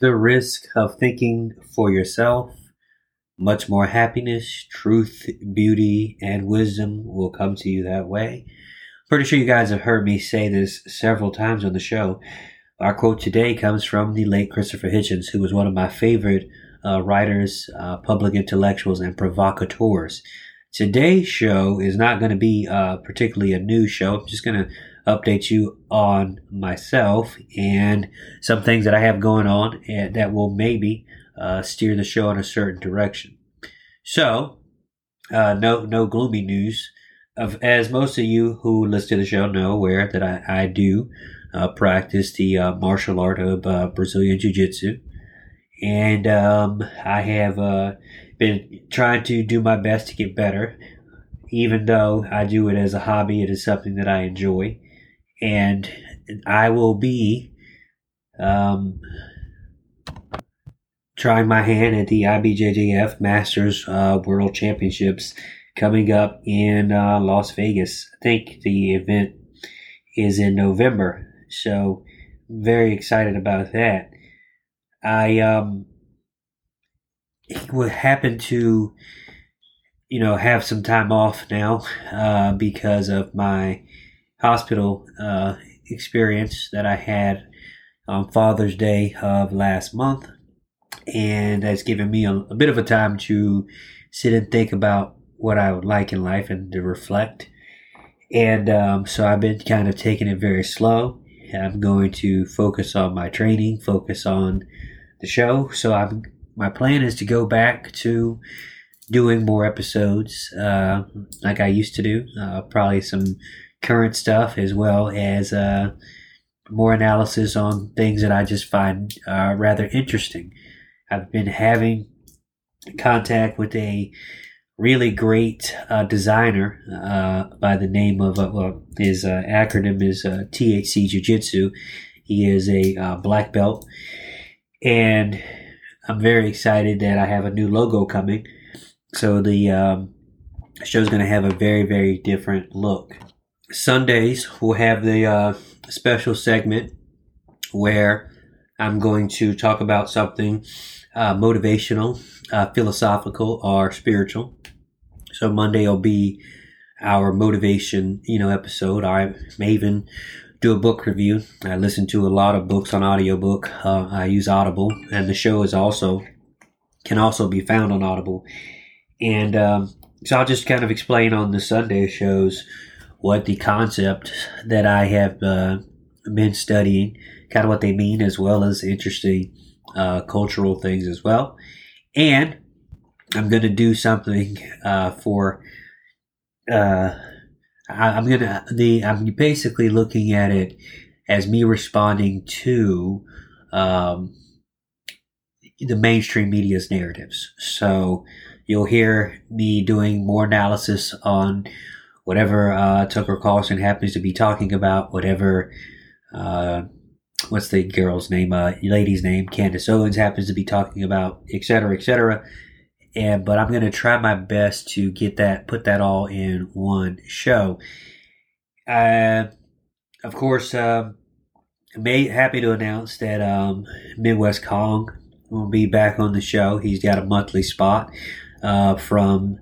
The risk of thinking for yourself, much more happiness, truth, beauty, and wisdom will come to you that way. Pretty sure you guys have heard me say this several times on the show. Our quote today comes from the late Christopher Hitchens, who was one of my favorite uh, writers, uh, public intellectuals, and provocateurs. Today's show is not going to be uh, particularly a new show. I'm just going to update you on myself and some things that I have going on and that will maybe uh, steer the show in a certain direction. So, uh, no, no gloomy news. Of, as most of you who listen to the show know, aware that I, I do uh, practice the uh, martial art of uh, Brazilian Jiu Jitsu. And um, I have uh, been trying to do my best to get better. Even though I do it as a hobby, it is something that I enjoy and I will be um, trying my hand at the IBJJF Masters uh, World Championships coming up in uh, Las Vegas. I think the event is in November, so very excited about that. I um, would happen to, you know, have some time off now uh, because of my hospital uh, experience that I had on Father's Day of last month. And that's given me a, a bit of a time to sit and think about what I would like in life and to reflect. And um, so I've been kind of taking it very slow. I'm going to focus on my training, focus on the show. So I'm my plan is to go back to doing more episodes uh, like I used to do. Uh, probably some current stuff as well as uh, more analysis on things that I just find uh, rather interesting. I've been having contact with a really great uh, designer uh, by the name of uh, well, his uh, acronym is THC Jiu Jitsu. He is a black belt, and I'm very excited that I have a new logo coming. So the um, show's going to have a very very different look. Sundays we'll have the uh, special segment where I'm going to talk about something uh, motivational, uh, philosophical, or spiritual. So Monday will be our motivation, you know, episode. I may even do a book review. I listen to a lot of books on audiobook. Uh, I use Audible, and the show is also can also be found on Audible. And um, so I'll just kind of explain on the Sunday shows what the concept that I have uh, been studying, kind of what they mean, as well as interesting uh, cultural things as well. And I'm going to do something uh, for. Uh, I, I'm gonna the I'm basically looking at it as me responding to um, the mainstream media's narratives. So you'll hear me doing more analysis on whatever uh, Tucker Carlson happens to be talking about, whatever uh, what's the girl's name, uh, lady's name, Candace Owens happens to be talking about, etc., etc. And but I'm to try my best to get that, put that all in one show. Uh, of course, um, may happy to announce that um, Midwest Kong will be back on the show. He's got a monthly spot uh, from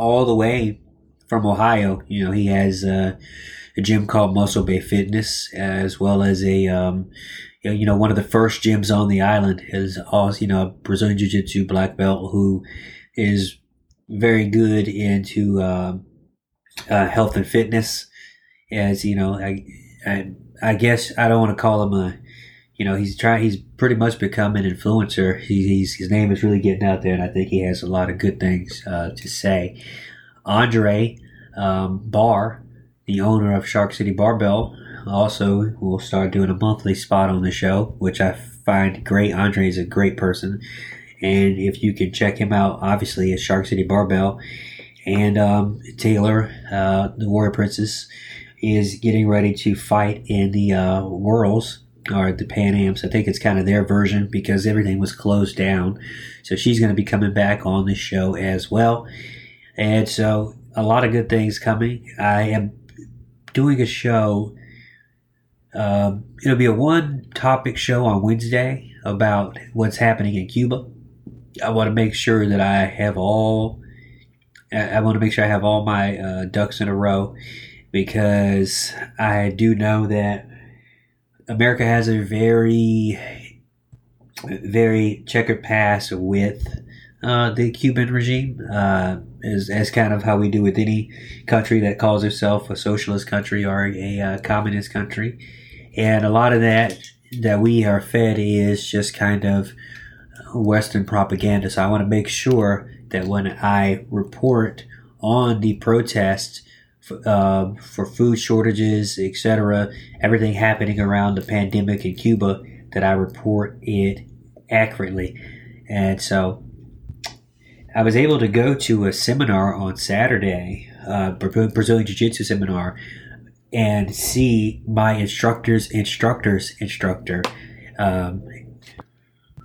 all the way from Ohio. You know, he has uh, a gym called Muscle Bay Fitness, as well as a um, you know one of the first gyms on the island is also you know a Brazilian Jiu Jitsu black belt who is very good into um, uh, health and fitness. As you know, I, I I guess I don't want to call him a you know he's trying he's pretty much become an influencer. He, he's his name is really getting out there and i think he has a lot of good things uh, to say. Andre um, barr the owner of shark city barbell also will start doing a monthly spot on the show which i find great. Andre is a great person. And if you can check him out obviously at shark city barbell. And um, taylor uh, the warrior princess is getting ready to fight in the uh, worlds or the Pan Ams. I think it's kind of their version because everything was closed down. So she's going to be coming back on the show as well. And so a lot of good things coming. I am doing a show Um, it'll be a one topic show on Wednesday about what's happening in Cuba. I want to make sure that I have all. I want to make sure I have all my uh, ducks in a row because I do know that America has a very, very checkered past with uh, the Cuban regime, uh, as, as kind of how we do with any country that calls itself a socialist country or a uh, communist country. And a lot of that that we are fed is just kind of Western propaganda. So I want to make sure that when I report on the protests uh, for food shortages, etc., everything happening around the pandemic in Cuba, that I report it accurately. And so I was able to go to a seminar on Saturday, uh, Brazilian Jiu Jitsu seminar, and see my instructor's instructor's instructor, um,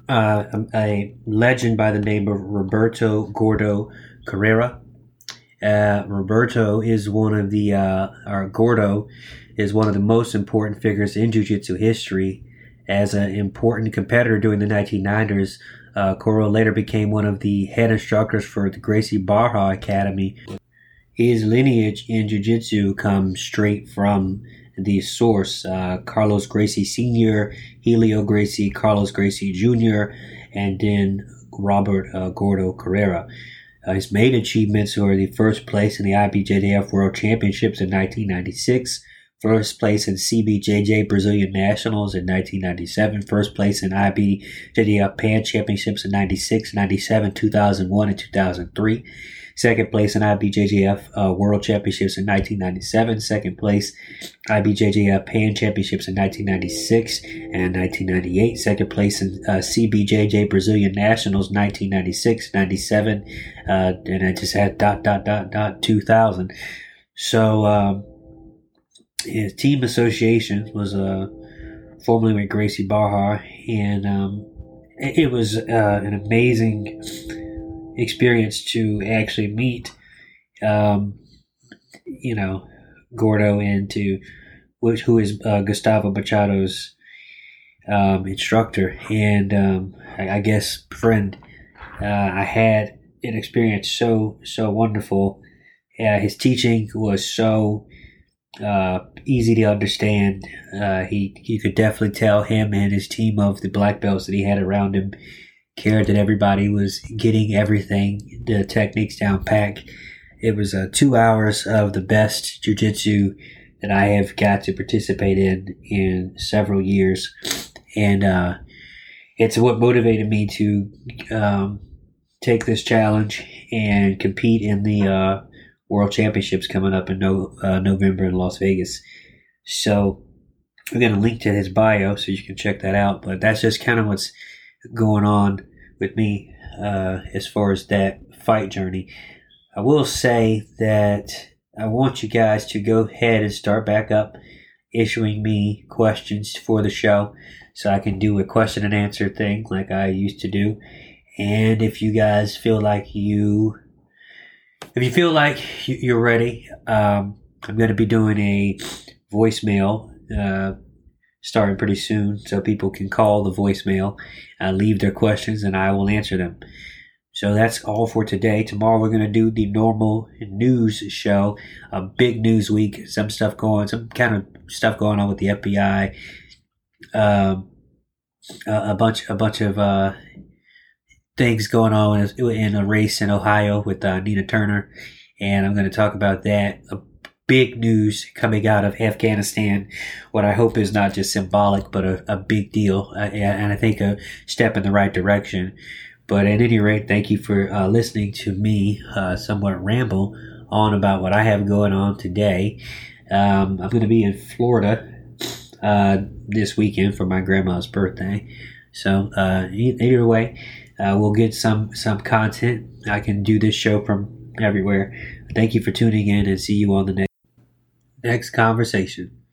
uh, a legend by the name of Roberto Gordo Correa. Uh, Roberto is one of the, uh, or Gordo is one of the most important figures in Jiu Jitsu history as an important competitor during the 1990s uh, Correa later became one of the head instructors for the Gracie Barra Academy. His lineage in Jiu Jitsu comes straight from the source uh, Carlos Gracie Sr., Helio Gracie, Carlos Gracie Jr., and then Robert uh, Gordo Correa. Uh, his main achievements were the first place in the IBJJF World Championships in 1996, First place in CBJJ Brazilian Nationals in 1997. First place in IBJJF Pan Championships in 96, 97, 2001, and 2003. Second place in IBJJF uh, World Championships in 1997. Second place IBJJF Pan Championships in 1996 and 1998. Second place in uh, CBJJ Brazilian Nationals 1996, 97, uh, and I just had dot dot dot dot 2000. So. Um, his team association was uh, formerly with Gracie Barra, and um, it, it, was uh, an amazing experience to actually meet, um, you know, Gordo and to which who is uh, Gustavo Machado's um, instructor and um, I, I, guess friend. Uh, I had an experience so so wonderful. Uh, his teaching was so uh, easy to understand. Uh, he you could definitely tell him and his team of the black belts that he had around him cared that everybody was getting everything, the techniques down pack. It was uh, two hours of the best jujitsu that I have got to participate in in several years, and uh, it's what motivated me to um, take this challenge and compete in the uh, World Championships coming up in no, uh, November in Las Vegas. So we're going to link to his bio so you can check that out. But that's just kind of what's going on with me uh, as far as that fight journey. I will say that I want you guys to go ahead and start back up issuing me questions for the show so I can do a question and answer thing like I used to do. And if you guys feel like you if you feel like you're ready, um, I'm going to be doing a voicemail uh, starting pretty soon so people can call the voicemail, uh, leave their questions, and I will answer them. So that's all for today. Tomorrow we're going to do the normal news show, a big news week, some stuff going, some kind of stuff going on with the FBI, um, a, a bunch, a bunch of uh, things going on in a race in Ohio with uh, Nina Turner, and I'm going to talk about that. Big news coming out of Afghanistan. What I hope is not just symbolic, but a, a big deal, uh, and I think a step in the right direction. But at any rate, thank you for uh, listening to me uh, somewhat ramble on about what I have going on today. Um, I'm going to be in Florida uh, this weekend for my grandma's birthday. So either way, uh, we'll get some some content. I can do this show from everywhere. Thank you for tuning in and see you on the next next conversation.